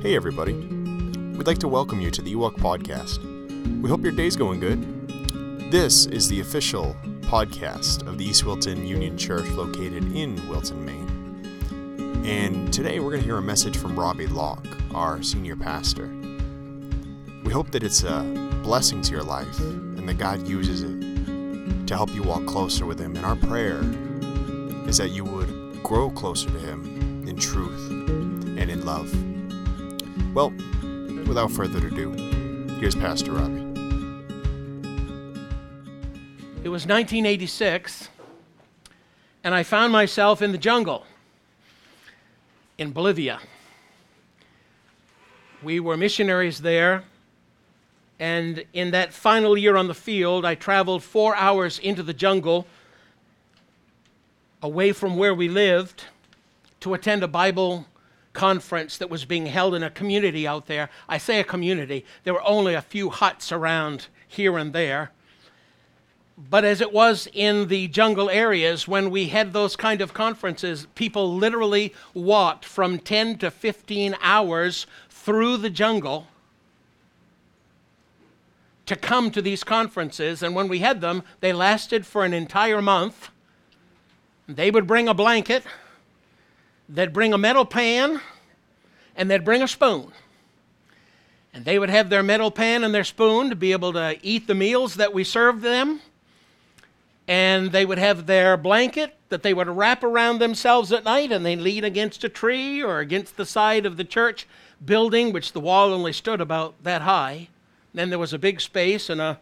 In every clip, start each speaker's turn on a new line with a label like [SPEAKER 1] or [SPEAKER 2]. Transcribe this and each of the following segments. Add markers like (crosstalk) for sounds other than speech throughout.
[SPEAKER 1] Hey, everybody. We'd like to welcome you to the Ewok Podcast. We hope your day's going good. This is the official podcast of the East Wilton Union Church located in Wilton, Maine. And today we're going to hear a message from Robbie Locke, our senior pastor. We hope that it's a blessing to your life and that God uses it to help you walk closer with Him. And our prayer is that you would grow closer to Him in truth and in love. Well, without further ado, here's Pastor Robbie.
[SPEAKER 2] It was 1986, and I found myself in the jungle in Bolivia. We were missionaries there, and in that final year on the field, I traveled four hours into the jungle away from where we lived to attend a Bible conference that was being held in a community out there. I say a community, there were only a few huts around here and there. But as it was in the jungle areas, when we had those kind of conferences, people literally walked from 10 to 15 hours through the jungle to come to these conferences. And when we had them, they lasted for an entire month. They would bring a blanket they'd bring a metal pan and they'd bring a spoon. And they would have their metal pan and their spoon to be able to eat the meals that we served them. And they would have their blanket that they would wrap around themselves at night and they'd lean against a tree or against the side of the church building, which the wall only stood about that high. Then there was a big space and a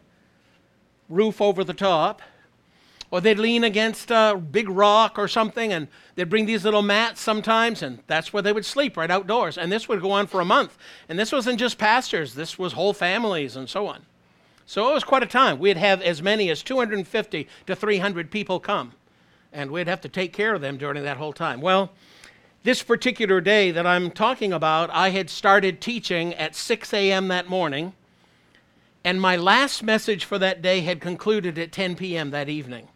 [SPEAKER 2] roof over the top or they'd lean against a big rock or something and they'd bring these little mats sometimes and that's where they would sleep right outdoors. And this would go on for a month. And this wasn't just pastors. This was whole families and so on. So it was quite a time. We'd have as many as 250 to 300 people come and we'd have to take care of them during that whole time. Well this particular day that i'm talking about i had started teaching at 6 a.m that morning and my last message for that day had concluded at 10 p.m. that evening.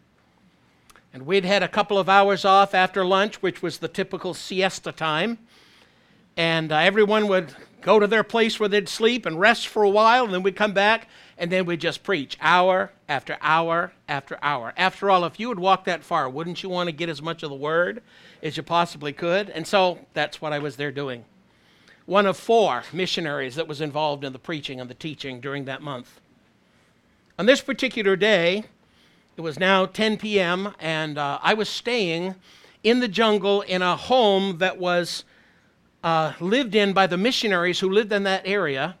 [SPEAKER 2] And we'd had a couple of hours off after lunch, which was the typical siesta time. And uh, everyone would go to their place where they'd sleep and rest for a while, and then we'd come back, and then we'd just preach hour after hour after hour. After all, if you would walk that far, wouldn't you want to get as much of the word as you possibly could? And so that's what I was there doing. One of four missionaries that was involved in the preaching and the teaching during that month. On this particular day, it was now 10 p.m., and uh, I was staying in the jungle in a home that was uh, lived in by the missionaries who lived in that area.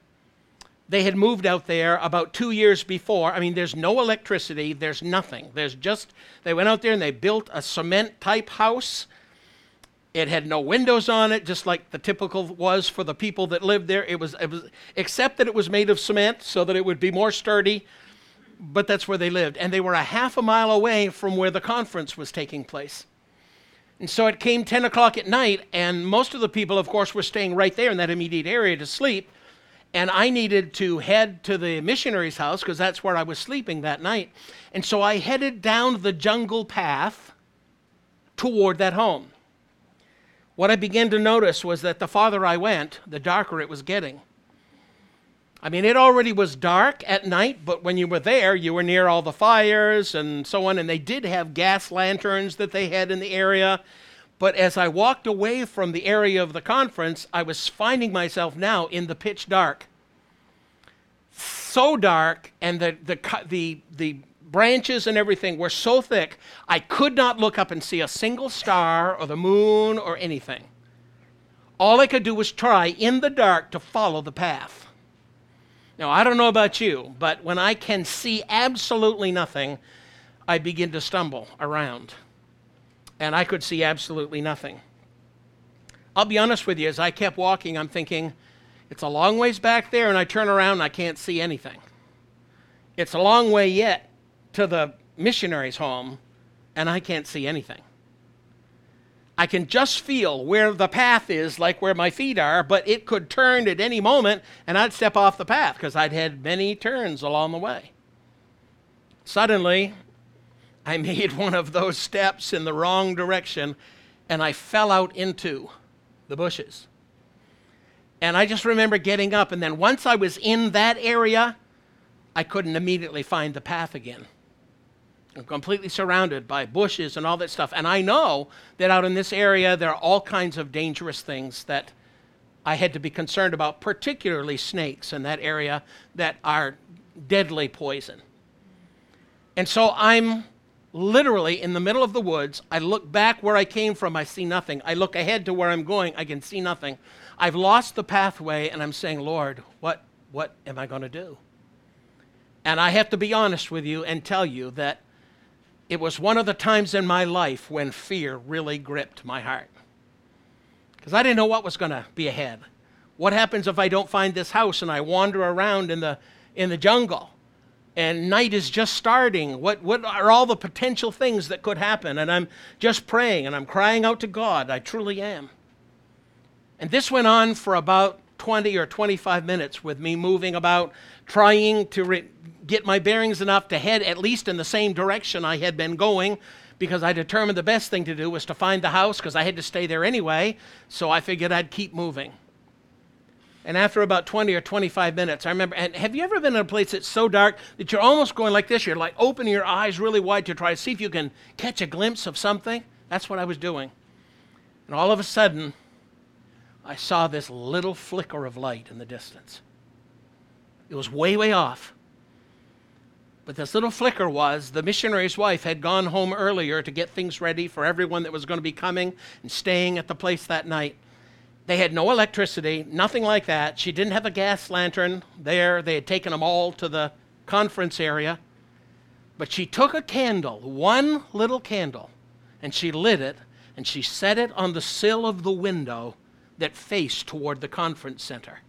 [SPEAKER 2] They had moved out there about two years before. I mean, there's no electricity, there's nothing. There's just, they went out there and they built a cement type house. It had no windows on it, just like the typical was for the people that lived there. It was, it was, except that it was made of cement so that it would be more sturdy but that's where they lived. And they were a half a mile away from where the conference was taking place. And so it came 10 o'clock at night, and most of the people, of course, were staying right there in that immediate area to sleep. And I needed to head to the missionary's house because that's where I was sleeping that night. And so I headed down the jungle path toward that home. What I began to notice was that the farther I went, the darker it was getting. I mean, it already was dark at night, but when you were there, you were near all the fires and so on, and they did have gas lanterns that they had in the area. But as I walked away from the area of the conference, I was finding myself now in the pitch dark. So dark, and the, the, the, the branches and everything were so thick, I could not look up and see a single star or the moon or anything. All I could do was try in the dark to follow the path. Now, I don't know about you, but when I can see absolutely nothing, I begin to stumble around. And I could see absolutely nothing. I'll be honest with you, as I kept walking, I'm thinking, it's a long ways back there, and I turn around and I can't see anything. It's a long way yet to the missionary's home, and I can't see anything. I can just feel where the path is, like where my feet are, but it could turn at any moment and I'd step off the path because I'd had many turns along the way. Suddenly, I (laughs) made one of those steps in the wrong direction and I fell out into the bushes. And I just remember getting up, and then once I was in that area, I couldn't immediately find the path again. I'm completely surrounded by bushes and all that stuff. And I know that out in this area, there are all kinds of dangerous things that I had to be concerned about, particularly snakes in that area that are deadly poison. And so I'm literally in the middle of the woods. I look back where I came from, I see nothing. I look ahead to where I'm going, I can see nothing. I've lost the pathway, and I'm saying, Lord, what, what am I going to do? And I have to be honest with you and tell you that it was one of the times in my life when fear really gripped my heart. Because I didn't know what was going to be ahead. What happens if I don't find this house and I wander around in the, in the jungle? and night is just starting. What, what are all the potential things that could happen? And I'm just praying and I'm crying out to God. I truly am. And this went on for about 20 or 25 minutes with me moving about, trying to re- get my bearings enough to head at least in the same direction I had been going because I determined the best thing to do was to find the house because I had to stay there anyway. So I figured I'd keep moving. And after about 20 or 25 minutes, I remember, and have you ever been in a place that's so dark that you're almost going like this? You're like opening your eyes really wide to try to see if you can catch a glimpse of something? That's what I was doing. And all of a sudden, I saw this little flicker of light in the distance. It was way, way off. But this little flicker was the missionary's wife had gone home earlier to get things ready for everyone that was going to be coming and staying at the place that night. They had no electricity, nothing like that. She didn't have a gas lantern there. They had taken them all to the conference area. But she took a candle, one little candle, and she lit it and she set it on the sill of the window that faced toward the conference center.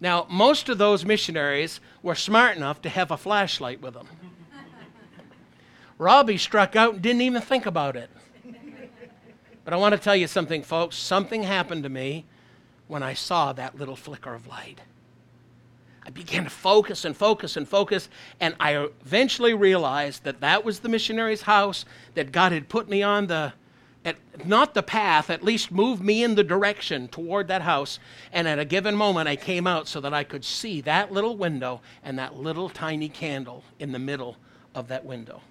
[SPEAKER 2] Now, most of those missionaries were smart enough to have a flashlight with them. (laughs) Robbie struck out and didn't even think about it. But I want to tell you something, folks. Something happened to me when I saw that little flicker of light. I began to focus and focus and focus, and I eventually realized that that was the missionary's house, that God had put me on the, at, not the path, at least moved me in the direction toward that house. And at a given moment, I came out so that I could see that little window and that little tiny candle in the middle of that window.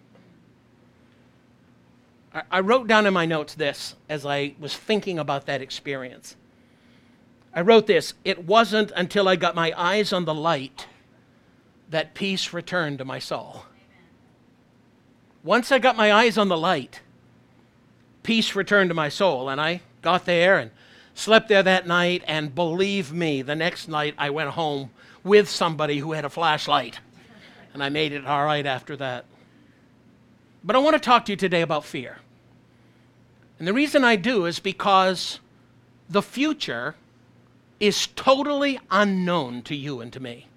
[SPEAKER 2] I wrote down in my notes this as I was thinking about that experience. I wrote this It wasn't until I got my eyes on the light that peace returned to my soul. Once I got my eyes on the light, peace returned to my soul. And I got there and slept there that night. And believe me, the next night I went home with somebody who had a flashlight. And I made it all right after that. But I want to talk to you today about fear. And the reason I do is because the future is totally unknown to you and to me.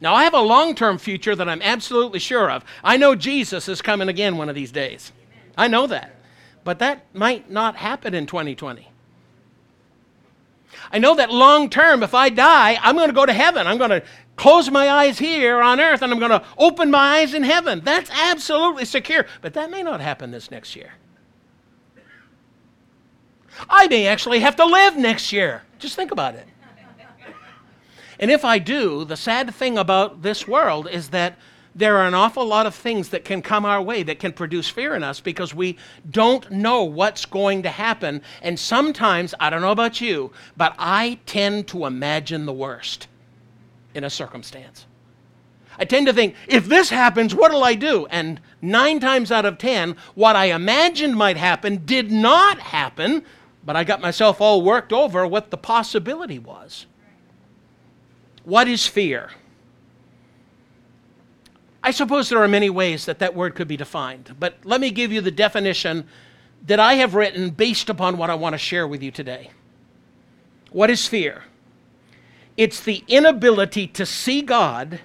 [SPEAKER 2] Now, I have a long term future that I'm absolutely sure of. I know Jesus is coming again one of these days. I know that. But that might not happen in 2020. I know that long term, if I die, I'm going to go to heaven. I'm going to close my eyes here on earth and I'm going to open my eyes in heaven. That's absolutely secure. But that may not happen this next year. I may actually have to live next year. Just think about it. And if I do, the sad thing about this world is that there are an awful lot of things that can come our way that can produce fear in us because we don't know what's going to happen. And sometimes, I don't know about you, but I tend to imagine the worst in a circumstance. I tend to think, if this happens, what'll I do? And nine times out of ten, what I imagined might happen did not happen but I got myself all worked over what the possibility was. What is fear? I suppose there are many ways that that word could be defined, but let me give you the definition that I have written based upon what I want to share with you today. What is fear? It's the inability to see God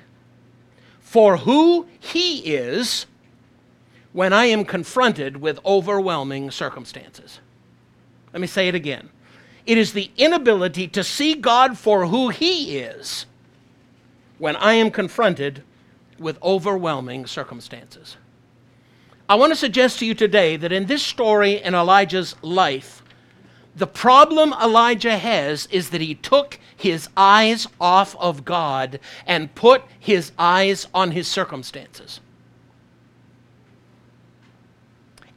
[SPEAKER 2] for who He is when I am confronted with overwhelming circumstances. Let me say it again. It is the inability to see God for who He is when I am confronted with overwhelming circumstances. I want to suggest to you today that in this story in Elijah's life, The problem Elijah has is that he took his eyes off of God and put his eyes on his circumstances.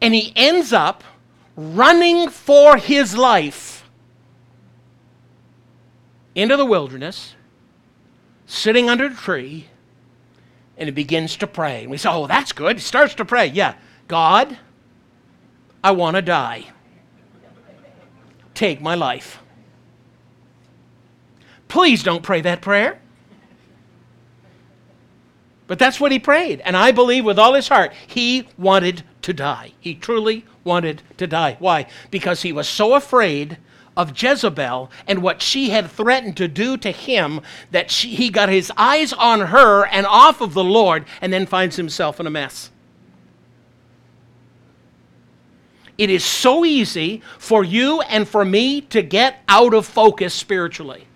[SPEAKER 2] And he ends up running for his life into the wilderness, sitting under a tree, and he begins to pray. And we say, Oh, that's good. He starts to pray. Yeah, God, I want to die take my life. Please don't pray that prayer. But that's what he prayed. And I believe with all his heart, he wanted to die. He truly wanted to die. Why? Because he was so afraid of Jezebel and what she had threatened to do to him that she, he got his eyes on her and off of the Lord and then finds himself in a mess. It is so easy for you and for me to get out of focus spiritually.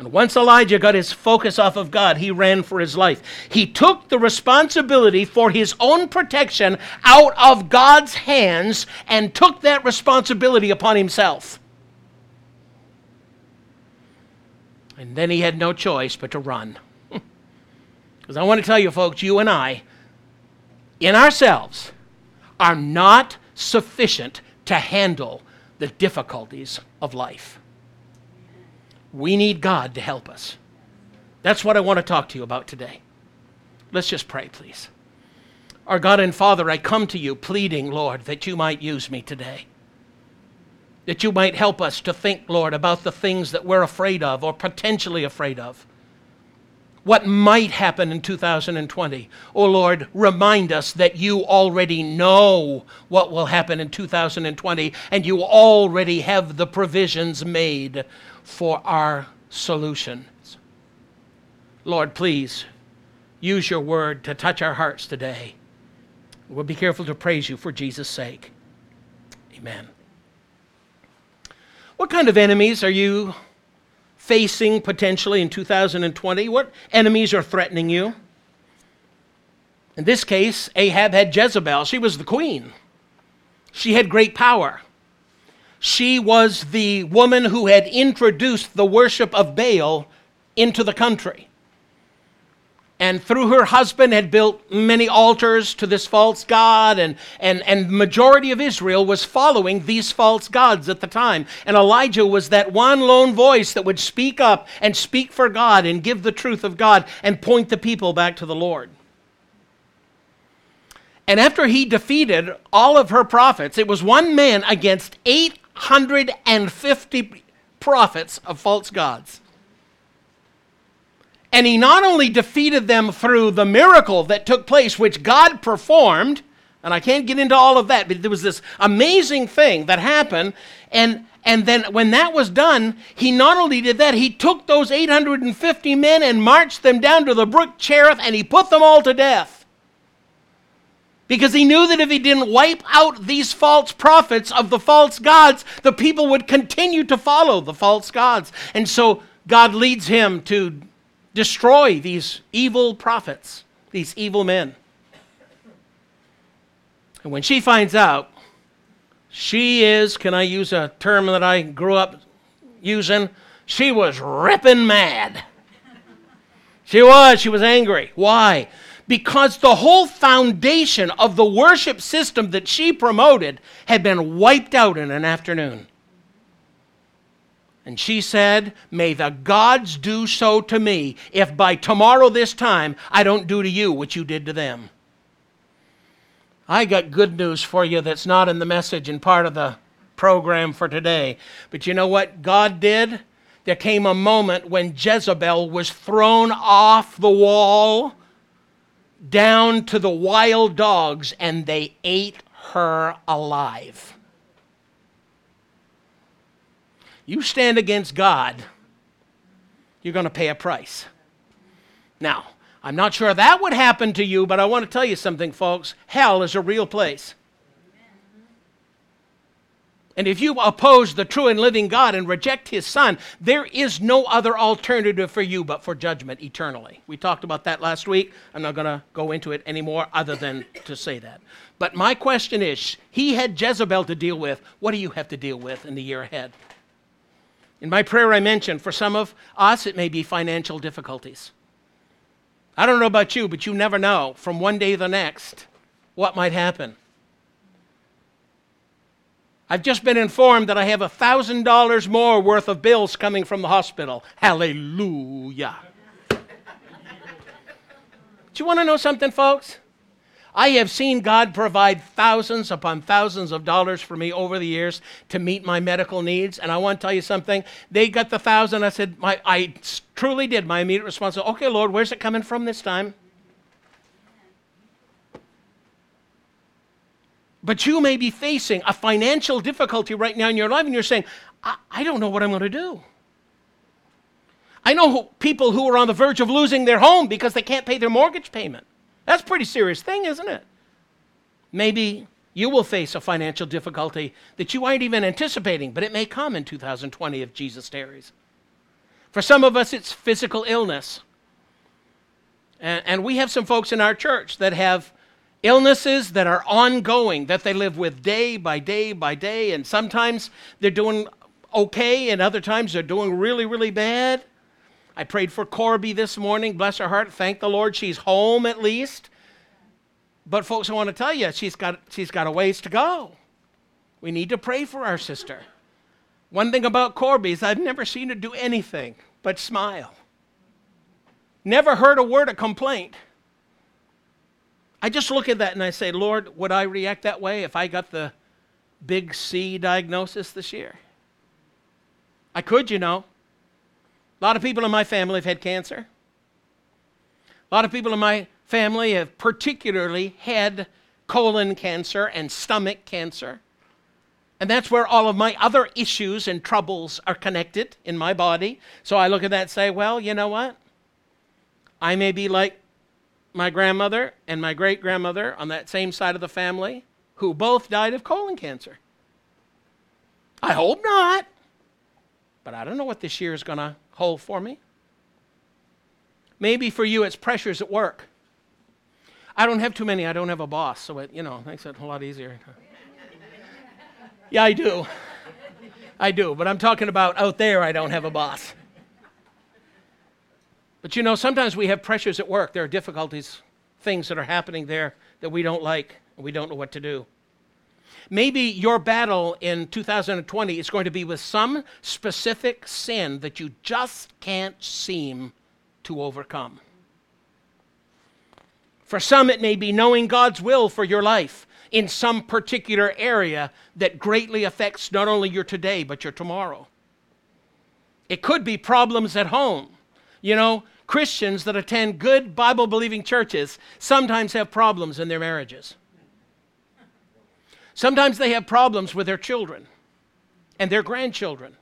[SPEAKER 2] And once Elijah got his focus off of God, he ran for his life. He took the responsibility for his own protection out of God's hands and took that responsibility upon himself. And then he had no choice but to run. (laughs) Because I want to tell you, folks, you and I, in ourselves, are not sufficient to handle the difficulties of life. We need God to help us. That's what I want to talk to you about today. Let's just pray, please. Our God and Father, I come to you pleading, Lord, that you might use me today. That you might help us to think, Lord, about the things that we're afraid of or potentially afraid of what might happen in 2020. Oh Lord, remind us that you already know what will happen in 2020 and you already have the provisions made for our solutions. Lord, please use your word to touch our hearts today. We'll be careful to praise you for Jesus' sake. Amen. What kind of enemies are you facing potentially in 2020? What enemies are threatening you? In this case, Ahab had Jezebel. She was the queen, she had great power. She was the woman who had introduced the worship of Baal into the country. And through her husband had built many altars to this false god and, and, and majority of israel was following these false gods at the time. And elijah was that one lone voice that would speak up and speak for god and give the truth of god and point the people back to the lord. And after he defeated all of her prophets it was one man against 850 prophets of false gods and he not only defeated them through the miracle that took place, which God performed, and I can't get into all of that, but there was this amazing thing that happened. And, and then when that was done, he not only did that, he took those 850 men and marched them down to the brook Cherith and he put them all to death. Because he knew that if he didn't wipe out these false prophets of the false gods, the people would continue to follow the false gods. And so God leads him to destroy these evil prophets, these evil men. And when she finds out, she is, can I use a term that I grew up using? She was ripping mad. She was, she was angry. Why? Because the whole foundation of the worship system that she promoted had been wiped out in an afternoon. And she said, May the gods do so to me if by tomorrow this time I don't do to you what you did to them. I got good news for you that's not in the message and part of the program for today. But you know what God did? There came a moment when Jezebel was thrown off the wall down to the wild dogs and they ate her alive. You stand against God, you're going to pay a price. Now, I'm not sure that would happen to you, but I want to tell you something, folks. Hell is a real place. And if you oppose the true and living God and reject his son, there is no other alternative for you but for judgment eternally. We talked about that last week. I'm not going to go into it anymore other than to say that. But my question is he had Jezebel to deal with. What do you have to deal with in the year ahead? In my prayer, I mentioned for some of us, it may be financial difficulties. I don't know about you, but you never know from one day to the next what might happen. I've just been informed that I have $1,000 more worth of bills coming from the hospital. Hallelujah. Do you want to know something, folks? I have seen God provide thousands upon thousands of dollars for me over the years to meet my medical needs. And I want to tell you something. They got the thousand. I said, my, I truly did. My immediate response was, okay, Lord, where's it coming from this time? But you may be facing a financial difficulty right now in your life, and you're saying, I, I don't know what I'm going to do. I know people who are on the verge of losing their home because they can't pay their mortgage payment. That's a pretty serious thing, isn't it? Maybe you will face a financial difficulty that you aren't even anticipating, but it may come in 2020 if Jesus tarries. For some of us, it's physical illness. And, and we have some folks in our church that have illnesses that are ongoing, that they live with day by day by day, and sometimes they're doing okay, and other times they're doing really, really bad. I prayed for Corby this morning, bless her heart. Thank the Lord she's home at least. But folks, I want to tell you, she's got, she's got a ways to go. We need to pray for our sister. One thing about Corby is I've never seen her do anything but smile. Never heard a word of complaint. I just look at that and I say, Lord, would I react that way if I got the big C diagnosis this year? I could, you know. A lot of people in my family have had cancer. A lot of people in my family have particularly had colon cancer and stomach cancer. And that's where all of my other issues and troubles are connected in my body. So I look at that and say, well, you know what? I may be like my grandmother and my great grandmother on that same side of the family who both died of colon cancer. I hope not, but I don't know what this year is going to hold for me. Maybe for you it's pressures at work. I don't have too many. I don't have a boss, so it, you know, makes it a lot easier. (laughs) yeah, I do. I do, but I'm talking about out there I don't have a boss. But you know, sometimes we have pressures at work. There are difficulties, things that are happening there that we don't like, and we don't know what to do. Maybe your battle in 2020 is going to be with some specific sin that you just can't seem to overcome. For some, it may be knowing God's will for your life in some particular area that greatly affects not only your today, but your tomorrow. It could be problems at home you know, Christians that attend good Bible believing churches sometimes have problems in their marriages. Sometimes they have problems with their children and their grandchildren.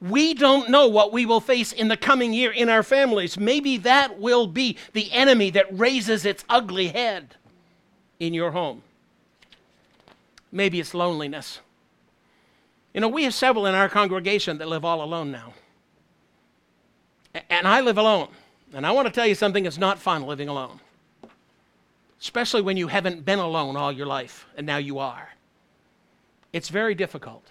[SPEAKER 2] We don't know what we will face in the coming year in our families. Maybe that will be the enemy that raises its ugly head in your home. Maybe it's loneliness. You know, we have several in our congregation that live all alone now. And I live alone. And I want to tell you something, it's not fun living alone. Especially when you haven't been alone all your life and now you are. It's very difficult.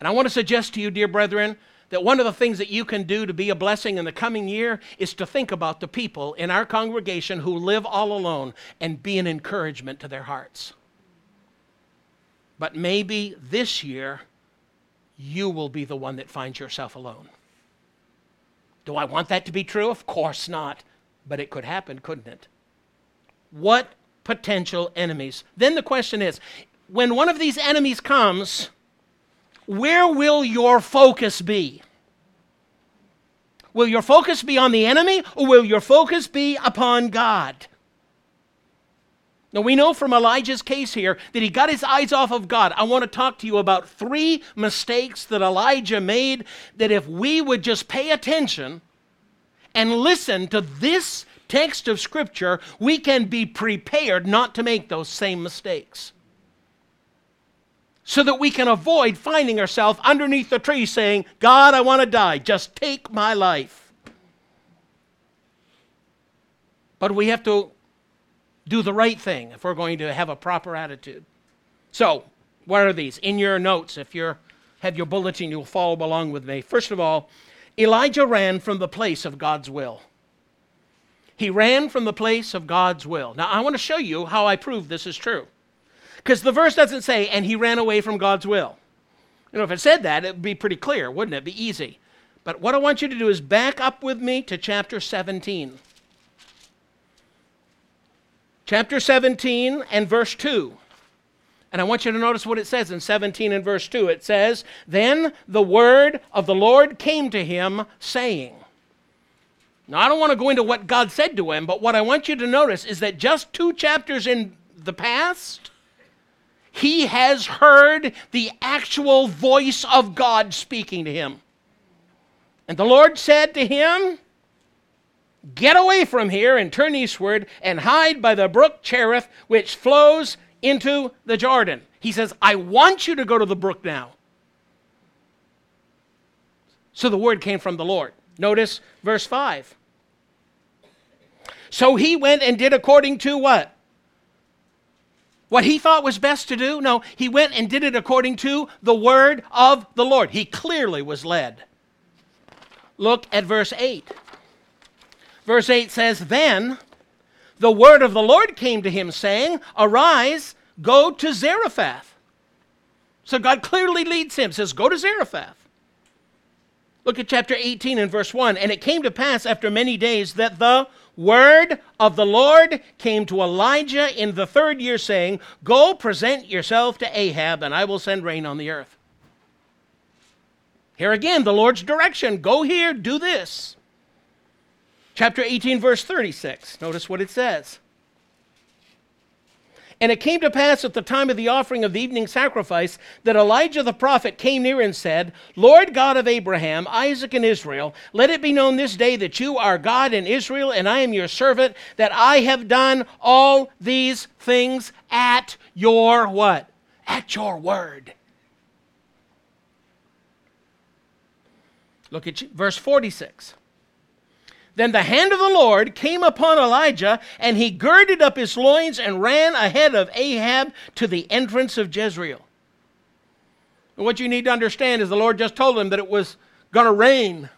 [SPEAKER 2] And I want to suggest to you, dear brethren, that one of the things that you can do to be a blessing in the coming year is to think about the people in our congregation who live all alone and be an encouragement to their hearts. But maybe this year, you will be the one that finds yourself alone. Do I want that to be true? Of course not. But it could happen, couldn't it? What potential enemies? Then the question is when one of these enemies comes, where will your focus be? Will your focus be on the enemy or will your focus be upon God? Now, we know from Elijah's case here that he got his eyes off of God. I want to talk to you about three mistakes that Elijah made that if we would just pay attention and listen to this text of Scripture, we can be prepared not to make those same mistakes. so that we can avoid finding ourselves underneath the tree saying, God, I want to die. Just take my life. But we have to do the right thing if we're going to have a proper attitude. So, what are these? In your notes, if you have your bulletin, you'll follow along with me. First of all, Elijah ran from the place of God's will. He ran from the place of God's will. Now, I want to show you how I prove this is true. Because the verse doesn't say, and he ran away from God's will. You know, if it said that, it would be pretty clear, wouldn't it? It'd be easy. But what I want you to do is back up with me to chapter 17. Chapter 17 and verse 2. And I want you to notice what it says in 17 and verse 2. It says, Then the word of the Lord came to him, saying, Now, I don't want to go into what God said to him, but what I want you to notice is that just two chapters in the past, he has heard the actual voice of God speaking to him. And the Lord said to him, Get away from here and turn eastward and hide by the brook Cherith, which flows into the Jordan. He says, I want you to go to the brook now. So the word came from the Lord. Notice verse 5. So he went and did according to what? What he thought was best to do? No, he went and did it according to the word of the Lord. He clearly was led. Look at verse 8. Verse 8 says, Then the word of the Lord came to him, saying, Arise, go to Zarephath. So God clearly leads him, says, Go to Zarephath. Look at chapter 18 and verse 1. And it came to pass after many days that the word of the Lord came to Elijah in the third year, saying, Go present yourself to Ahab, and I will send rain on the earth. Here again, the Lord's direction go here, do this. Chapter 18, verse 36. Notice what it says. And it came to pass at the time of the offering of the evening sacrifice that Elijah the prophet came near and said, Lord God of Abraham, Isaac, and Israel, let it be known this day that you are God in Israel, and I am your servant, that I have done all these things at your what? At your word. Look at verse 46. Then the hand of the Lord came upon Elijah, and he girded up his loins and ran ahead of Ahab to the entrance of Jezreel. And what you need to understand is the Lord just told him that it was going to rain.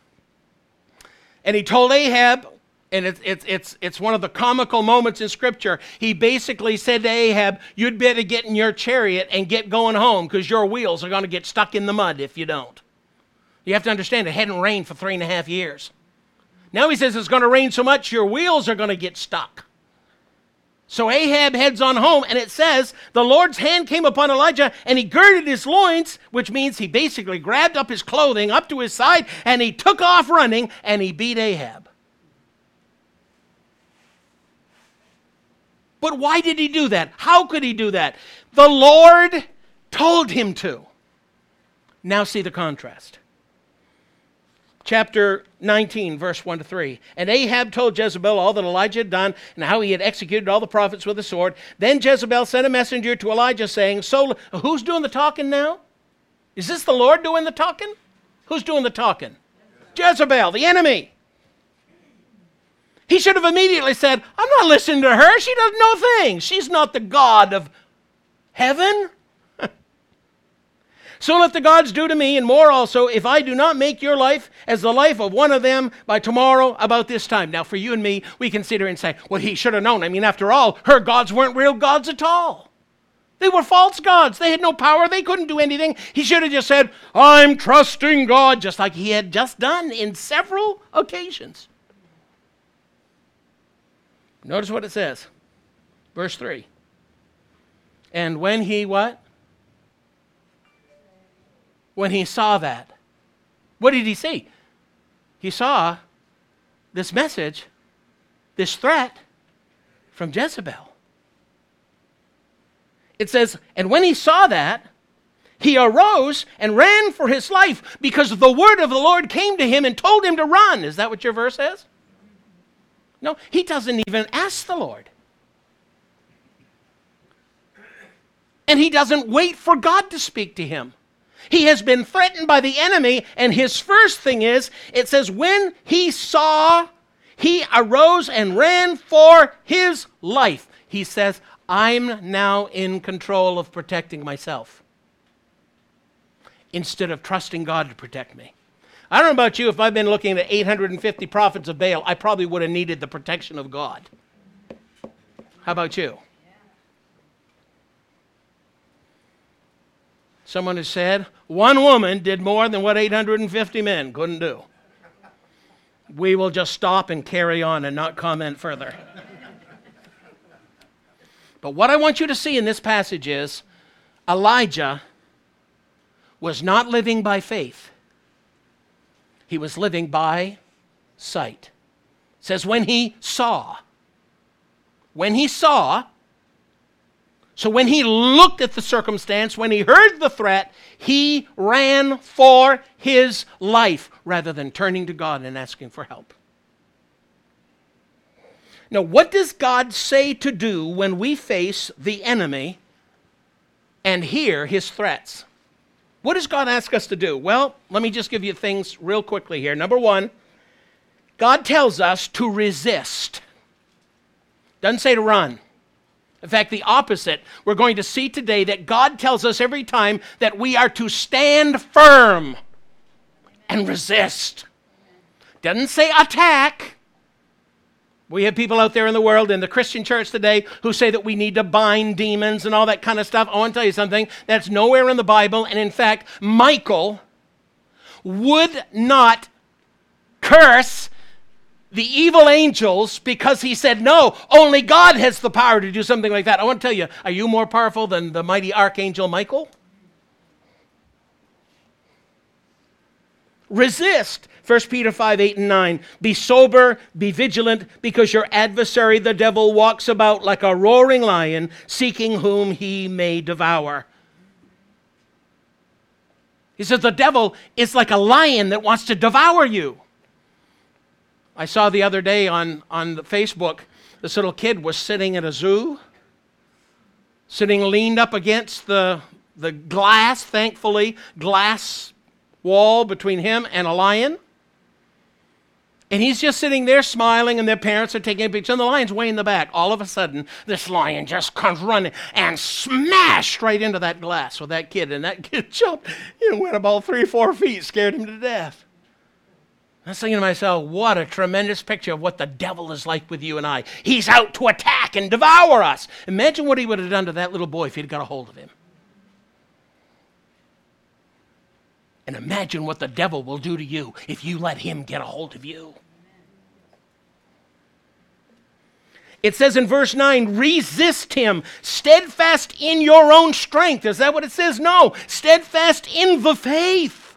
[SPEAKER 2] And he told Ahab, and it's, it's, it's, it's one of the comical moments in Scripture. He basically said to Ahab, You'd better get in your chariot and get going home because your wheels are going to get stuck in the mud if you don't. You have to understand it hadn't rained for three and a half years. Now he says it's going to rain so much your wheels are going to get stuck. So Ahab heads on home, and it says the Lord's hand came upon Elijah, and he girded his loins, which means he basically grabbed up his clothing up to his side, and he took off running, and he beat Ahab. But why did he do that? How could he do that? The Lord told him to. Now see the contrast chapter 19, verse 1 to 3. And Ahab told Jezebel all that Elijah had done and how he had executed all the prophets with a sword. Then Jezebel sent a messenger to Elijah saying, So who's doing the talking now? Is this the Lord doing the talking? Who's doing the talking? Jezebel, the enemy. He should have immediately said, I'm not listening to her. She doesn't know things. She's not the God of heaven. So let the gods do to me, and more also, if I do not make your life as the life of one of them by tomorrow about this time. Now, for you and me, we consider and say, well, he should have known. I mean, after all, her gods weren't real gods at all. They were false gods. They had no power. They couldn't do anything. He should have just said, I'm trusting God, just like he had just done in several occasions. Notice what it says. Verse 3. And when he what? When he saw that. What did he see? He saw this message, this threat from Jezebel. It says, and when he saw that, he arose and ran for his life because the word of the Lord came to him and told him to run. Is that what your verse says? No, he doesn't even ask the Lord. And he doesn't wait for God to speak to him. He has been threatened by the enemy, and his first thing is it says, when he saw, he arose and ran for his life. He says, I'm now in control of protecting myself instead of trusting God to protect me. I don't know about you, if I've been looking at 850 prophets of Baal, I probably would have needed the protection of God. How about you? Someone has said, one woman did more than what 850 men couldn't do. We will just stop and carry on and not comment further. But what I want you to see in this passage is Elijah was not living by faith, he was living by sight. It says, when he saw, when he saw, so when he looked at the circumstance, when he heard the threat, he ran for his life rather than turning to God and asking for help. Now, what does God say to do when we face the enemy and hear his threats? What does God ask us to do? Well, let me just give you things real quickly here. Number one, God tells us to resist. Doesn't say to run. In fact, the opposite. We're going to see today that God tells us every time that we are to stand firm and resist. Doesn't say attack. We have people out there in the world, in the Christian church today, who say that we need to bind demons and all that kind of stuff. Oh, I want to tell you something that's nowhere in the Bible. And in fact, Michael would not curse the evil angels because he said, No, only God has the power to do something like that. I want to tell you, are you more powerful than the mighty archangel Michael? Resist. 1 Peter 5 8 and 9. Be sober, be vigilant, because your adversary, the devil, walks about like a roaring lion, seeking whom he may devour. He says the devil is like a lion that wants to devour you. I saw the other day on, on Facebook, this little kid was sitting at a zoo, sitting leaned up against the, the glass, thankfully, glass wall between him and a lion. And he's just sitting there smiling, and their parents are taking a picture, and the lion's way in the back. All of a sudden, this lion just comes running and smashed right into that glass with that kid, and that (laughs) kid jumped, know, went about three, four feet, scared him to death. I was thinking to myself, what a tremendous picture of what the devil is like with you and I. He's out to attack and devour us. Imagine what he would have done to that little boy if he'd got a hold of him. And imagine what the devil will do to you if you let him get a hold of you. It says in verse 9, resist him, steadfast in your own strength. Is that what it says? No, steadfast in the faith,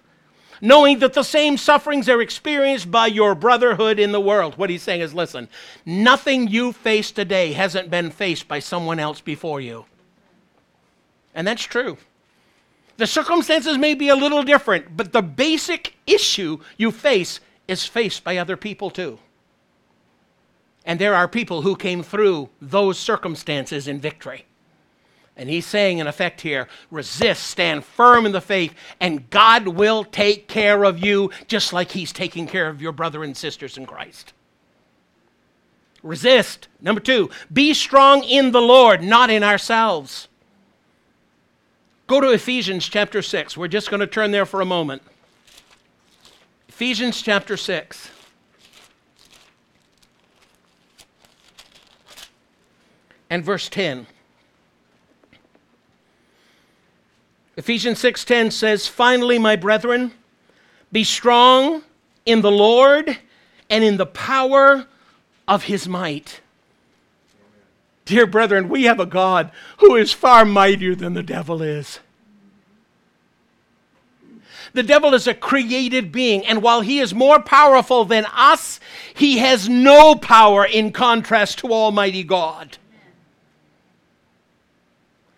[SPEAKER 2] knowing that the same sufferings are experienced by your brotherhood in the world. What he's saying is listen, nothing you face today hasn't been faced by someone else before you. And that's true. The circumstances may be a little different, but the basic issue you face is faced by other people too. And there are people who came through those circumstances in victory. And he's saying, in effect, here resist, stand firm in the faith, and God will take care of you just like he's taking care of your brother and sisters in Christ. Resist. Number two, be strong in the Lord, not in ourselves. Go to Ephesians chapter 6. We're just going to turn there for a moment. Ephesians chapter 6. And verse 10. Ephesians 6:10 says, "Finally, my brethren, be strong in the Lord and in the power of his might." Dear brethren, we have a God who is far mightier than the devil is. The devil is a created being, and while he is more powerful than us, he has no power in contrast to Almighty God.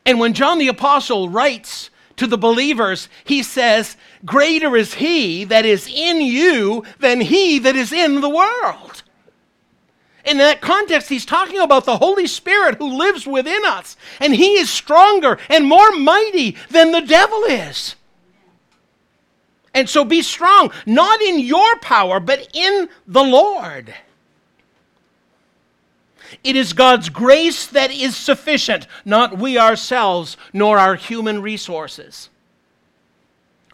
[SPEAKER 2] And when John the Apostle writes to the believers, he says, Greater is he that is in you than he that is in the world. In that context, he's talking about the Holy Spirit who lives within us, and he is stronger and more mighty than the devil is. And so be strong, not in your power, but in the Lord. It is God's grace that is sufficient, not we ourselves, nor our human resources.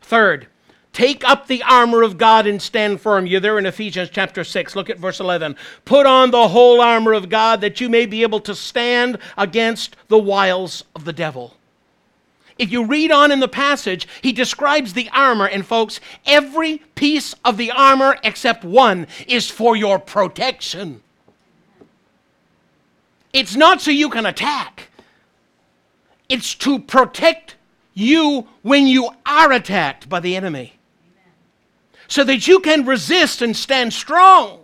[SPEAKER 2] Third, Take up the armor of God and stand firm. You're there in Ephesians chapter 6. Look at verse 11. Put on the whole armor of God that you may be able to stand against the wiles of the devil. If you read on in the passage, he describes the armor, and folks, every piece of the armor except one is for your protection. It's not so you can attack, it's to protect you when you are attacked by the enemy so that you can resist and stand strong.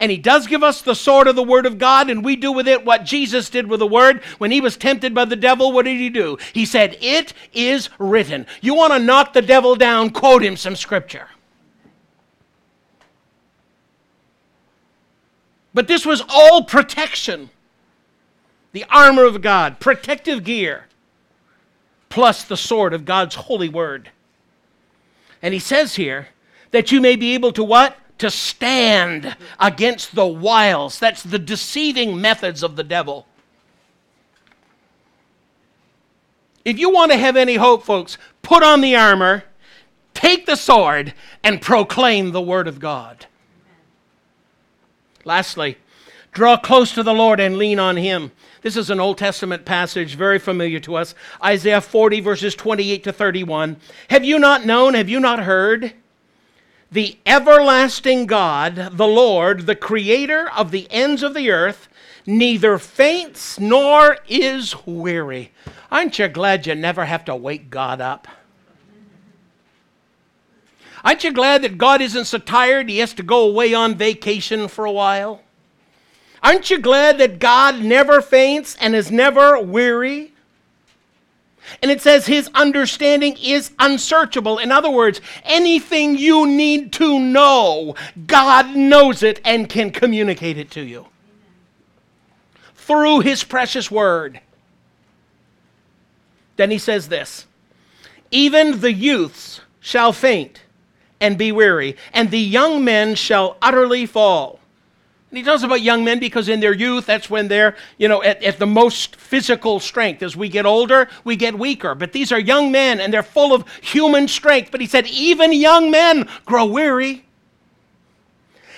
[SPEAKER 2] And he does give us the sword of the word of God, and we do with it what Jesus did with the word. When he was tempted by the devil, what did he do? He said, It is written. You want to knock the devil down, quote him some scripture. But this was all protection. The armor of God, protective gear, plus the sword of God's holy word. And he says here that you may be able to what? To stand against the wiles. That's the deceiving methods of the devil. If you want to have any hope, folks, put on the armor, take the sword, and proclaim the word of God. Lastly, draw close to the Lord and lean on him. This is an Old Testament passage very familiar to us Isaiah 40, verses 28 to 31. Have you not known? Have you not heard? The everlasting God, the Lord, the creator of the ends of the earth, neither faints nor is weary. Aren't you glad you never have to wake God up? Aren't you glad that God isn't so tired he has to go away on vacation for a while? Aren't you glad that God never faints and is never weary? And it says his understanding is unsearchable. In other words, anything you need to know, God knows it and can communicate it to you through his precious word. Then he says this Even the youths shall faint and be weary, and the young men shall utterly fall. And he talks about young men because in their youth, that's when they're, you know, at, at, the most physical strength. As we get older, we get weaker. But these are young men and they're full of human strength. But he said, even young men grow weary.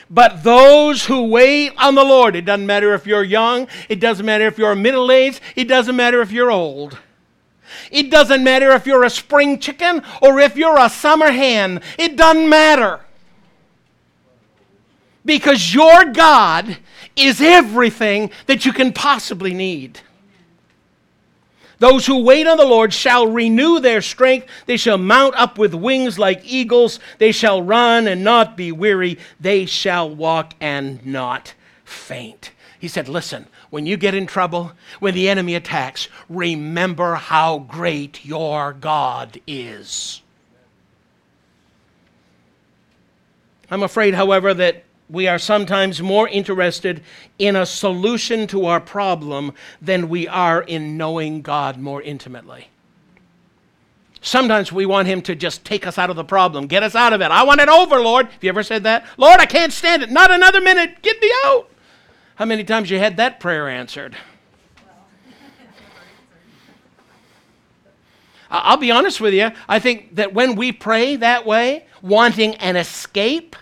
[SPEAKER 2] But those who wait on the Lord, it doesn't matter if you're young, it doesn't matter if you're middle aged, it doesn't matter if you're old. It doesn't matter if you're a spring chicken or if you're a summer hen. It doesn't matter because your God is everything that you can possibly need. Those who wait on the Lord shall renew their strength. They shall mount up with wings like eagles. They shall run and not be weary. They shall walk and not faint. He said, Listen, when you get in trouble, when the enemy attacks, remember how great your God is. I'm afraid, however, that we are sometimes more interested in a solution to our problem than we are in knowing God more intimately. Sometimes we want Him to just take us out of the problem, get us out of it. I want it over, Lord. Have you ever said that? Lord, I can't stand it. Not another minute. Get me out. How many times you had that prayer answered? I'll be honest with you. I think that when we pray that way, wanting an escape,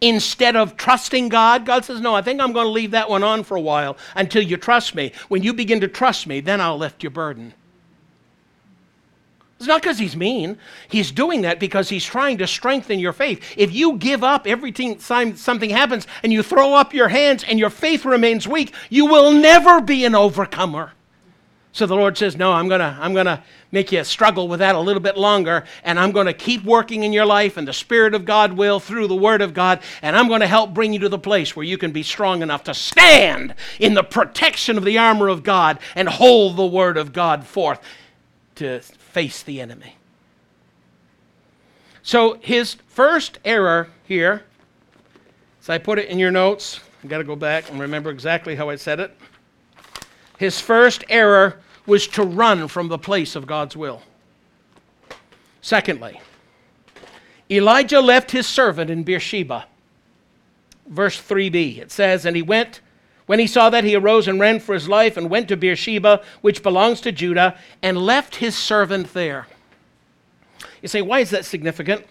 [SPEAKER 2] instead of trusting God, God says, No, I think I'm going to leave that one on for a while until you trust me. When you begin to trust me, then I'll lift your burden. It's not because he's mean. He's doing that because he's trying to strengthen your faith. If you give up every time something happens and you throw up your hands and your faith remains weak, you will never be an overcomer. So the Lord says, No, I'm going to I'm to make you struggle with that a little bit longer, and I'm going to keep working in your life, and the Spirit of God will through the Word of God, and I'm going to help bring you to the place where you can be strong enough to stand in the protection of the armor of God and hold the Word of God forth to face the enemy. So his first error here So I put it in your notes. i got to go back and remember exactly how I said it. His first error was to run from the place of God's will. Secondly, Elijah left his servant in Beersheba. Verse 3b, it says, And he went, when he saw that, he arose and ran for his life and went to Beersheba, which belongs to Judah, and left his servant there. You say, why is that significant?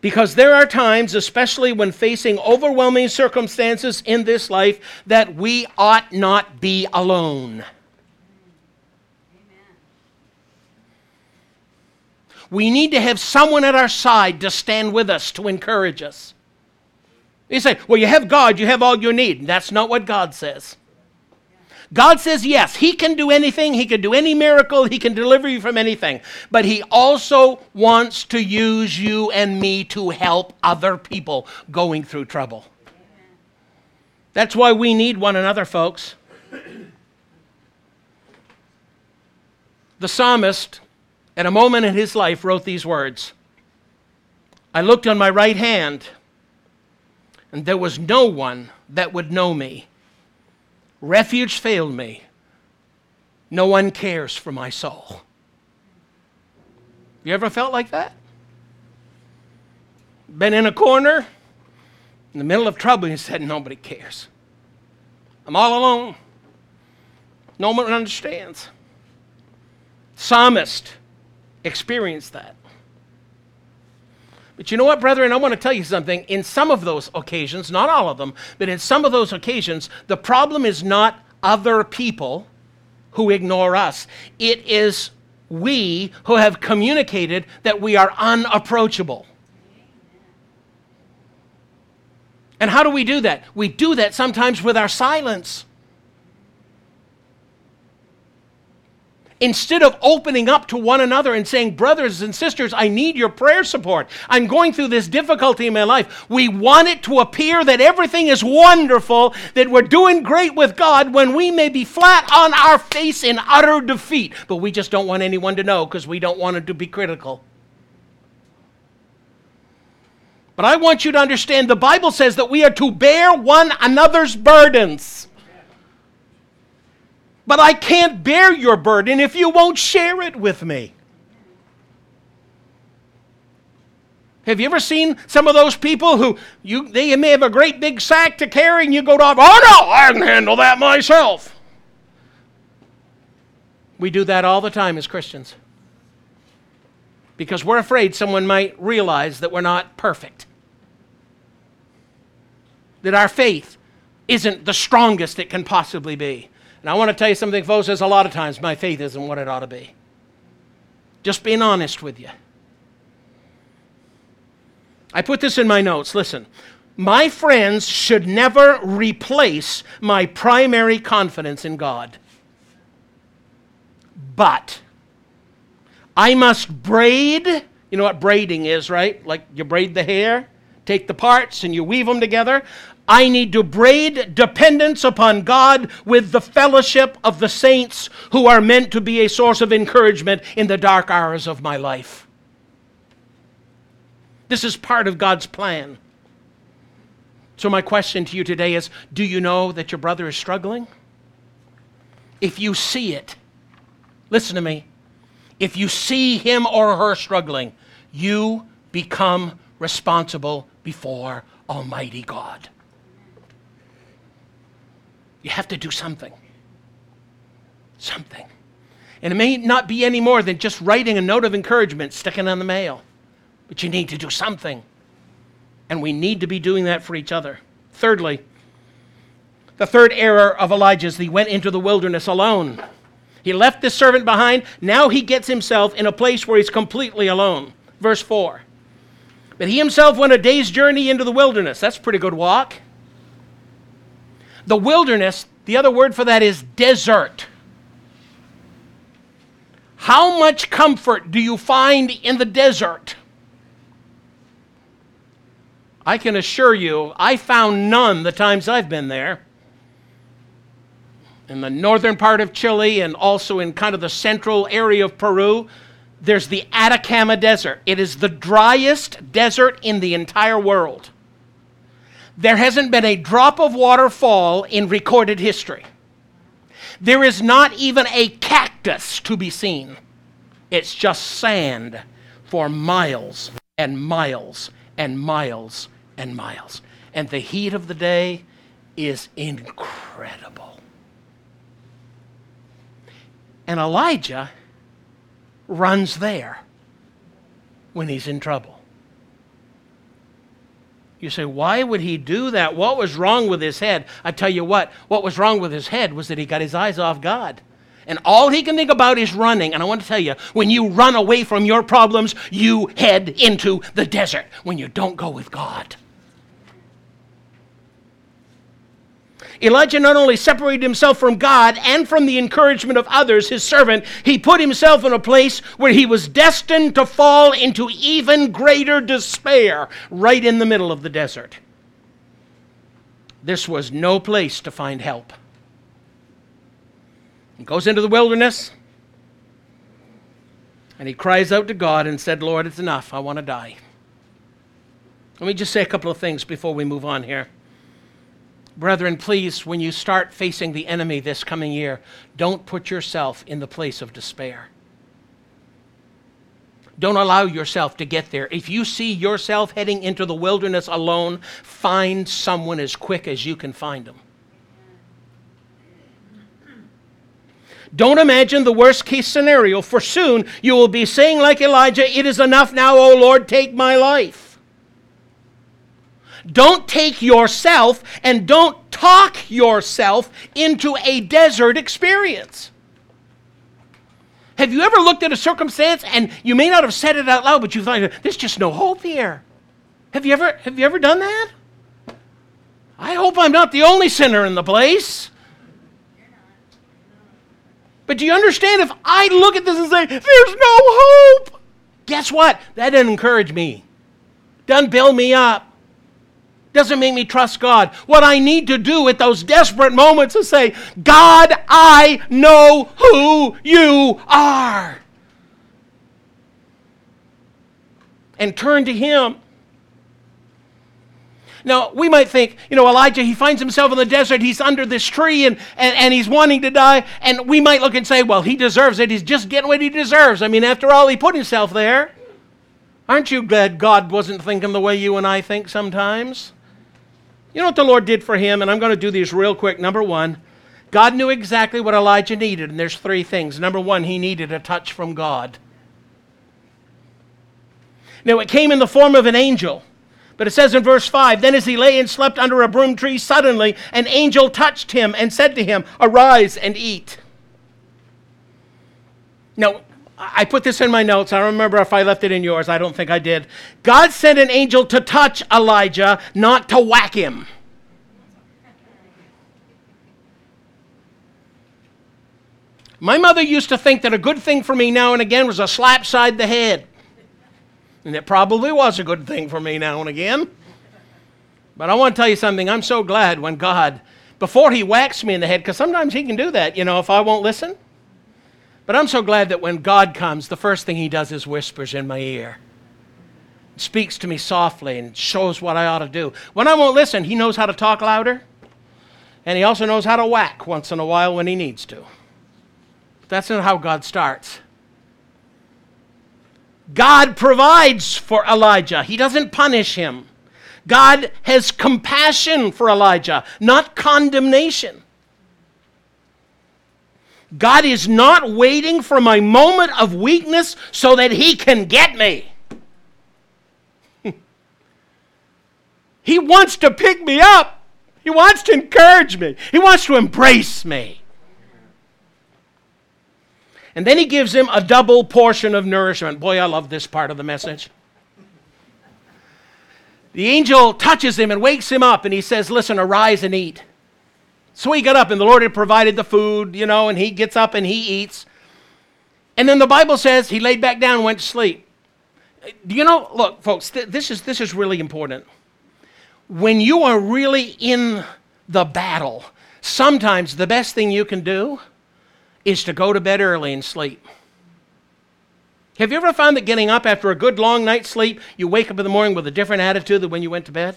[SPEAKER 2] Because there are times, especially when facing overwhelming circumstances in this life, that we ought not be alone. We need to have someone at our side to stand with us, to encourage us. You say, well, you have God, you have all you need. That's not what God says. God says, yes, He can do anything, He can do any miracle, He can deliver you from anything. But He also wants to use you and me to help other people going through trouble. That's why we need one another, folks. The psalmist, at a moment in his life, wrote these words I looked on my right hand, and there was no one that would know me. Refuge failed me. No one cares for my soul. You ever felt like that? Been in a corner, in the middle of trouble, and said, Nobody cares. I'm all alone. No one understands. Psalmist experienced that. But you know what, brethren? I want to tell you something. In some of those occasions, not all of them, but in some of those occasions, the problem is not other people who ignore us. It is we who have communicated that we are unapproachable. And how do we do that? We do that sometimes with our silence. Instead of opening up to one another and saying, Brothers and sisters, I need your prayer support. I'm going through this difficulty in my life. We want it to appear that everything is wonderful, that we're doing great with God when we may be flat on our face in utter defeat. But we just don't want anyone to know because we don't want it to be critical. But I want you to understand the Bible says that we are to bear one another's burdens. But I can't bear your burden if you won't share it with me. Have you ever seen some of those people who you they may have a great big sack to carry and you go to, oh no, I can handle that myself. We do that all the time as Christians. Because we're afraid someone might realize that we're not perfect. That our faith isn't the strongest it can possibly be. And I want to tell you something, folks, there's a lot of times my faith isn't what it ought to be. Just being honest with you. I put this in my notes. Listen, my friends should never replace my primary confidence in God. But I must braid, you know what braiding is, right? Like you braid the hair, take the parts and you weave them together. I need to braid dependence upon God with the fellowship of the saints who are meant to be a source of encouragement in the dark hours of my life. This is part of God's plan. So, my question to you today is Do you know that your brother is struggling? If you see it, listen to me. If you see him or her struggling, you become responsible before Almighty God. You have to do something. Something. And it may not be any more than just writing a note of encouragement, sticking on the mail. But you need to do something. And we need to be doing that for each other. Thirdly, the third error of Elijah is he went into the wilderness alone. He left this servant behind. Now he gets himself in a place where he's completely alone. Verse 4. But he himself went a day's journey into the wilderness. That's a pretty good walk. The wilderness, the other word for that is desert. How much comfort do you find in the desert? I can assure you, I found none the times I've been there. In the northern part of Chile and also in kind of the central area of Peru, there's the Atacama Desert. It is the driest desert in the entire world. There hasn't been a drop of water fall in recorded history. There is not even a cactus to be seen. It's just sand for miles and miles and miles and miles. And the heat of the day is incredible. And Elijah runs there when he's in trouble. You say, why would he do that? What was wrong with his head? I tell you what, what was wrong with his head was that he got his eyes off God. And all he can think about is running. And I want to tell you, when you run away from your problems, you head into the desert when you don't go with God. Elijah not only separated himself from God and from the encouragement of others, his servant, he put himself in a place where he was destined to fall into even greater despair right in the middle of the desert. This was no place to find help. He goes into the wilderness and he cries out to God and said, Lord, it's enough. I want to die. Let me just say a couple of things before we move on here. Brethren, please, when you start facing the enemy this coming year, don't put yourself in the place of despair. Don't allow yourself to get there. If you see yourself heading into the wilderness alone, find someone as quick as you can find them. Don't imagine the worst case scenario, for soon you will be saying, like Elijah, It is enough now, O Lord, take my life. Don't take yourself and don't talk yourself into a desert experience. Have you ever looked at a circumstance and you may not have said it out loud, but you thought, there's just no hope here? Have you ever, have you ever done that? I hope I'm not the only sinner in the place. But do you understand if I look at this and say, there's no hope? Guess what? That doesn't encourage me. Doesn't build me up doesn't make me trust God. What I need to do at those desperate moments is say, God, I know who you are. And turn to Him. Now, we might think, you know, Elijah, he finds himself in the desert, he's under this tree, and, and, and he's wanting to die. And we might look and say, well, he deserves it. He's just getting what he deserves. I mean, after all, he put himself there. Aren't you glad God wasn't thinking the way you and I think sometimes? You know what the Lord did for him? And I'm going to do these real quick. Number one, God knew exactly what Elijah needed, and there's three things. Number one, he needed a touch from God. Now, it came in the form of an angel. But it says in verse 5 Then as he lay and slept under a broom tree, suddenly an angel touched him and said to him, Arise and eat. Now, I put this in my notes. I don't remember if I left it in yours. I don't think I did. God sent an angel to touch Elijah, not to whack him. My mother used to think that a good thing for me now and again was a slap side the head. And it probably was a good thing for me now and again. But I want to tell you something. I'm so glad when God, before He whacks me in the head, because sometimes He can do that, you know, if I won't listen. But I'm so glad that when God comes, the first thing he does is whispers in my ear. Speaks to me softly and shows what I ought to do. When I won't listen, he knows how to talk louder. And he also knows how to whack once in a while when he needs to. But that's not how God starts. God provides for Elijah, he doesn't punish him. God has compassion for Elijah, not condemnation. God is not waiting for my moment of weakness so that He can get me. (laughs) he wants to pick me up, He wants to encourage me, He wants to embrace me. And then He gives him a double portion of nourishment. Boy, I love this part of the message. The angel touches him and wakes him up, and he says, Listen, arise and eat. So he got up, and the Lord had provided the food, you know, and he gets up and he eats. And then the Bible says he laid back down and went to sleep. Do you know, look, folks, th- this, is, this is really important. When you are really in the battle, sometimes the best thing you can do is to go to bed early and sleep. Have you ever found that getting up after a good long night's sleep, you wake up in the morning with a different attitude than when you went to bed?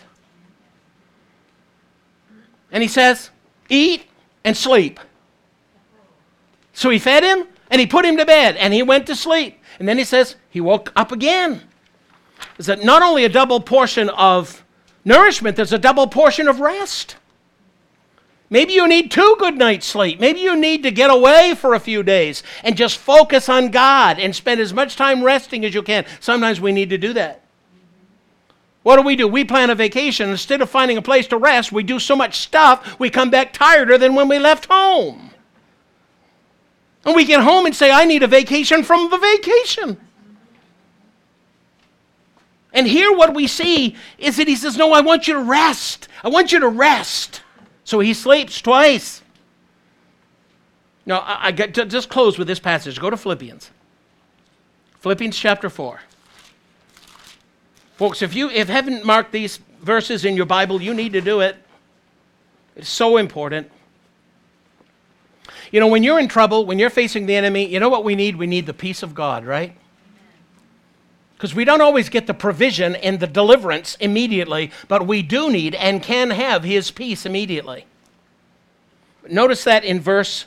[SPEAKER 2] And he says, Eat and sleep. So he fed him and he put him to bed and he went to sleep. And then he says, He woke up again. Is that not only a double portion of nourishment, there's a double portion of rest. Maybe you need two good nights' sleep. Maybe you need to get away for a few days and just focus on God and spend as much time resting as you can. Sometimes we need to do that. What do we do? We plan a vacation. Instead of finding a place to rest, we do so much stuff, we come back tireder than when we left home. And we get home and say, I need a vacation from the vacation. And here, what we see is that he says, No, I want you to rest. I want you to rest. So he sleeps twice. Now, I, I get to just close with this passage. Go to Philippians. Philippians chapter 4. Folks, if you if haven't marked these verses in your Bible, you need to do it. It's so important. You know, when you're in trouble, when you're facing the enemy, you know what we need? We need the peace of God, right? Because we don't always get the provision and the deliverance immediately, but we do need and can have His peace immediately. Notice that in verse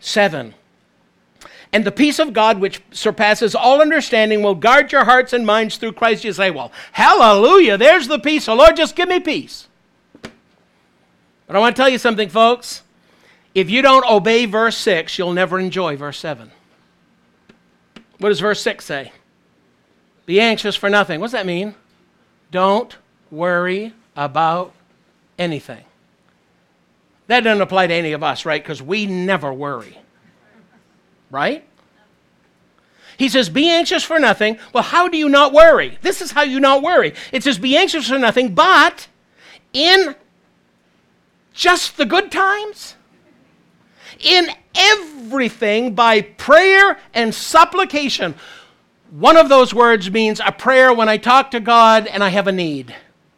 [SPEAKER 2] 7. And the peace of God, which surpasses all understanding, will guard your hearts and minds through Christ. You say, Well, hallelujah, there's the peace. The Lord, just give me peace. But I want to tell you something, folks. If you don't obey verse 6, you'll never enjoy verse 7. What does verse 6 say? Be anxious for nothing. What does that mean? Don't worry about anything. That doesn't apply to any of us, right? Because we never worry. Right? He says, Be anxious for nothing. Well, how do you not worry? This is how you not worry. It says, Be anxious for nothing, but in just the good times, in everything by prayer and supplication. One of those words means a prayer when I talk to God and I have a need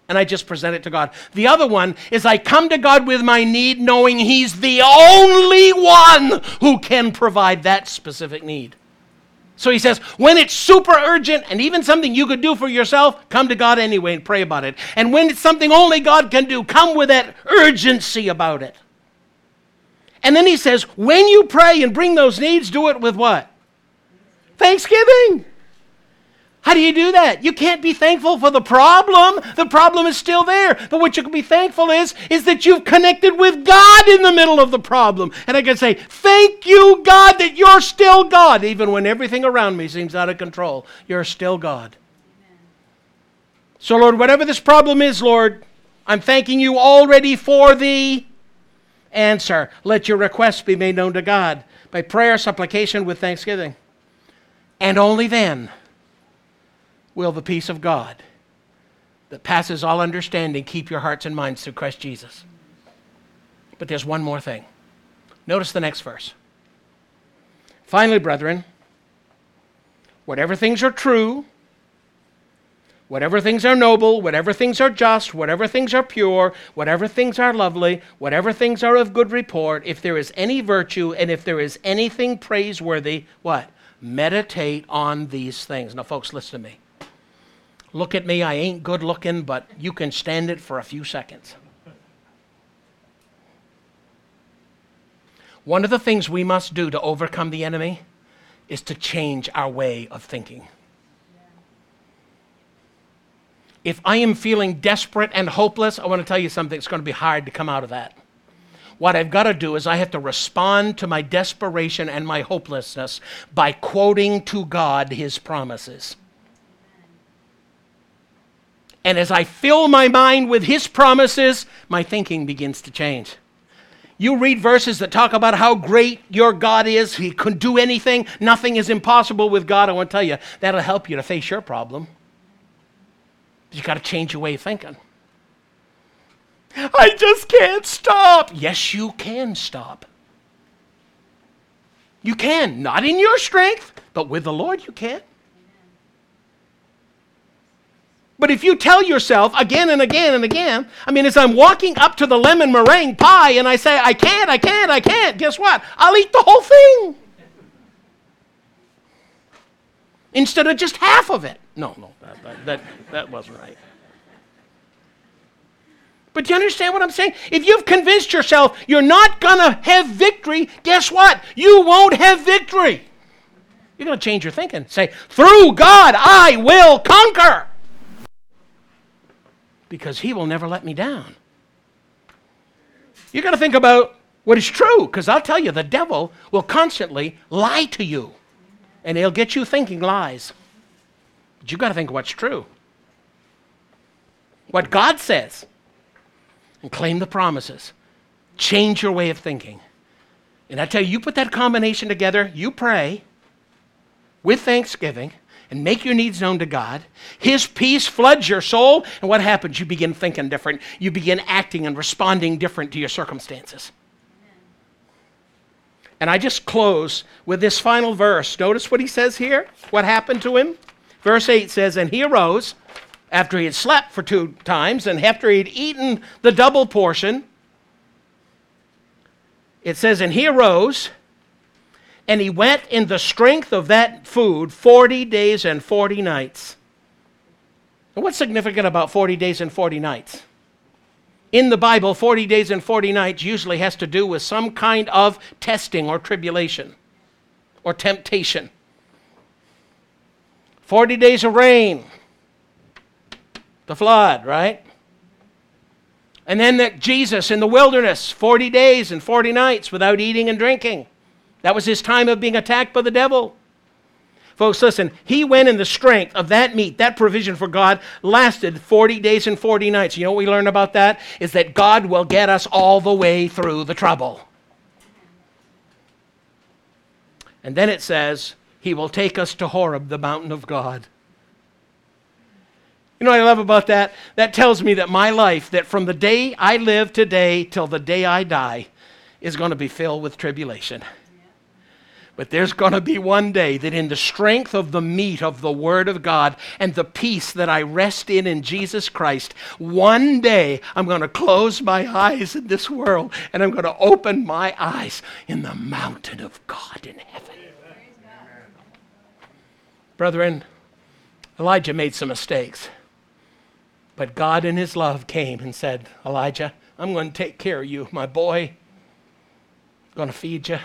[SPEAKER 2] and I just present it to God. The other one is I come to God with my need knowing He's the only one who can provide that specific need. So he says, when it's super urgent and even something you could do for yourself, come to God anyway and pray about it. And when it's something only God can do, come with that urgency about it. And then he says, when you pray and bring those needs, do it with what? Thanksgiving. How do you do that? You can't be thankful for the problem. The problem is still there. But what you can be thankful is, is that you've connected with God in the middle of the problem. And I can say, Thank you, God, that you're still God. Even when everything around me seems out of control, you're still God. Amen. So, Lord, whatever this problem is, Lord, I'm thanking you already for the answer. Let your requests be made known to God by prayer, supplication, with thanksgiving. And only then will the peace of God that passes all understanding keep your hearts and minds through Christ Jesus. But there's one more thing. Notice the next verse. Finally, brethren, whatever things are true, Whatever things are noble, whatever things are just, whatever things are pure, whatever things are lovely, whatever things are of good report, if there is any virtue and if there is anything praiseworthy, what? Meditate on these things. Now, folks, listen to me. Look at me. I ain't good looking, but you can stand it for a few seconds. One of the things we must do to overcome the enemy is to change our way of thinking if I am feeling desperate and hopeless, I want to tell you something, it's going to be hard to come out of that. What I've got to do is I have to respond to my desperation and my hopelessness by quoting to God his promises. And as I fill my mind with his promises, my thinking begins to change. You read verses that talk about how great your God is, he can do anything, nothing is impossible with God. I want to tell you, that'll help you to face your problem. You got to change your way of thinking. I just can't stop. Yes, you can stop. You can, not in your strength, but with the Lord you can. But if you tell yourself again and again and again, I mean, as I'm walking up to the lemon meringue pie and I say, I can't, I can't, I can't, guess what? I'll eat the whole thing. Instead of just half of it. No, no, that, that, that, that wasn't right. But do you understand what I'm saying? If you've convinced yourself you're not going to have victory, guess what? You won't have victory. You're going to change your thinking. Say, through God, I will conquer. Because He will never let me down. you got to think about what is true, because I'll tell you, the devil will constantly lie to you, and he'll get you thinking lies. But you got to think what's true. What God says, and claim the promises. Change your way of thinking. And I tell you, you put that combination together, you pray with thanksgiving and make your needs known to God. His peace floods your soul, and what happens? You begin thinking different. You begin acting and responding different to your circumstances. And I just close with this final verse. Notice what he says here. What happened to him? Verse 8 says, And he arose after he had slept for two times and after he had eaten the double portion. It says, And he arose and he went in the strength of that food 40 days and 40 nights. What's significant about 40 days and 40 nights? In the Bible, 40 days and 40 nights usually has to do with some kind of testing or tribulation or temptation. 40 days of rain, the flood, right? And then that Jesus in the wilderness, 40 days and 40 nights without eating and drinking. That was his time of being attacked by the devil. Folks, listen, he went in the strength of that meat, that provision for God lasted 40 days and 40 nights. You know what we learn about that? Is that God will get us all the way through the trouble. And then it says, He will take us to Horeb, the mountain of God. You know what I love about that? That tells me that my life, that from the day I live today till the day I die, is going to be filled with tribulation. But there's going to be one day that, in the strength of the meat of the Word of God and the peace that I rest in in Jesus Christ, one day I'm going to close my eyes in this world and I'm going to open my eyes in the mountain of God in heaven. Brethren, Elijah made some mistakes. But God, in His love, came and said, Elijah, I'm going to take care of you, my boy. I'm going to feed you.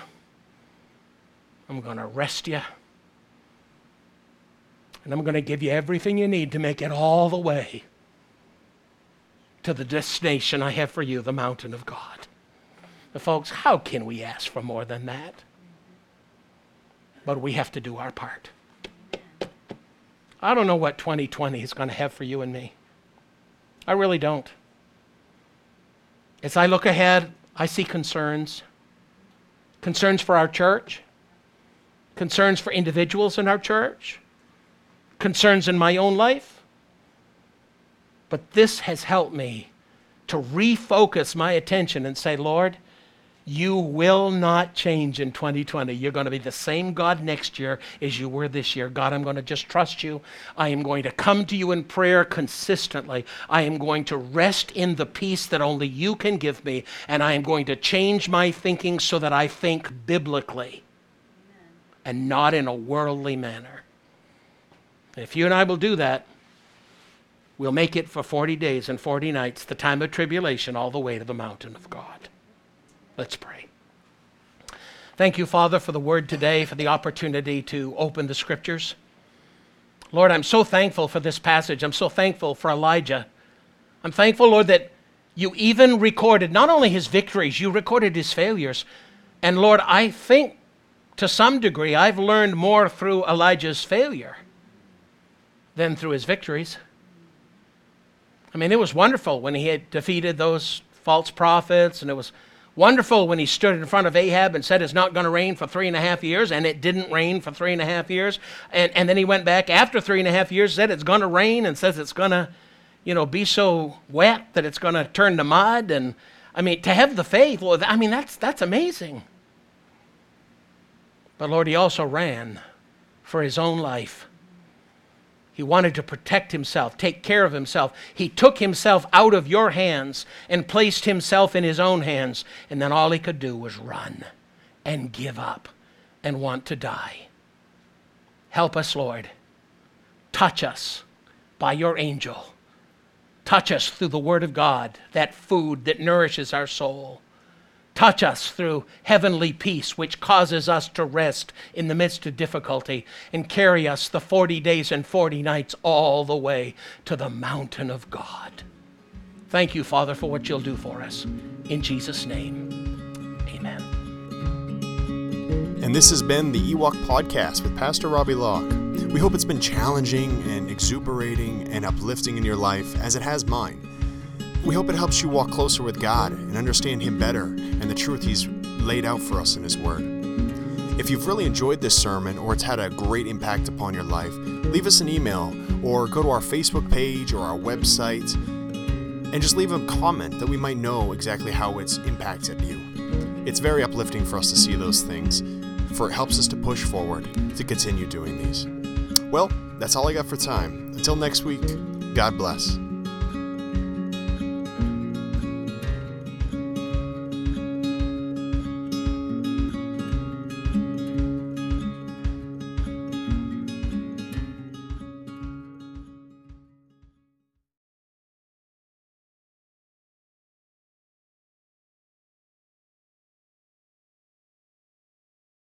[SPEAKER 2] I'm going to rest you. And I'm going to give you everything you need to make it all the way to the destination I have for you, the mountain of God. But folks, how can we ask for more than that? But we have to do our part. I don't know what 2020 is going to have for you and me. I really don't. As I look ahead, I see concerns. Concerns for our church, concerns for individuals in our church, concerns in my own life. But this has helped me to refocus my attention and say, Lord, you will not change in 2020. You're going to be the same God next year as you were this year. God, I'm going to just trust you. I am going to come to you in prayer consistently. I am going to rest in the peace that only you can give me. And I am going to change my thinking so that I think biblically and not in a worldly manner. if you and I will do that, we'll make it for 40 days and 40 nights, the time of tribulation, all the way to the mountain of God. Let's pray. Thank you, Father, for the word today, for the opportunity to open the scriptures. Lord, I'm so thankful for this passage. I'm so thankful for Elijah. I'm thankful, Lord, that you even recorded not only his victories, you recorded his failures. And Lord, I think to some degree, I've learned more through Elijah's failure than through his victories. I mean, it was wonderful when he had defeated those false prophets, and it was wonderful when he stood in front of Ahab and said it's not going to rain for three and a half years, and it didn't rain for three and a half years. And, and then he went back after three and a half years, said it's going to rain, and says it's going to, you know, be so wet that it's going to turn to mud. And I mean, to have the faith, well, I mean, that's, that's amazing. But Lord, he also ran for his own life. He wanted to protect himself, take care of himself. He took himself out of your hands and placed himself in his own hands. And then all he could do was run and give up and want to die. Help us, Lord. Touch us by your angel Touch us through the Word of God, that food that nourishes our soul. Touch us through heavenly peace, which causes us to rest in the midst of difficulty, and carry us the 40 days and 40 nights all the way to the mountain of God. Thank you, Father, for what you'll do for us. In Jesus' name, amen.
[SPEAKER 1] And this has been the Ewok Podcast with Pastor Robbie Locke. We hope it's been challenging and exuberating and uplifting in your life as it has mine. We hope it helps you walk closer with God and understand Him better and the truth He's laid out for us in His Word. If you've really enjoyed this sermon or it's had a great impact upon your life, leave us an email or go to our Facebook page or our website and just leave a comment that we might know exactly how it's impacted you. It's very uplifting for us to see those things, for it helps us to push forward to continue doing these. Well, that's all I got for time. Until next week, God bless.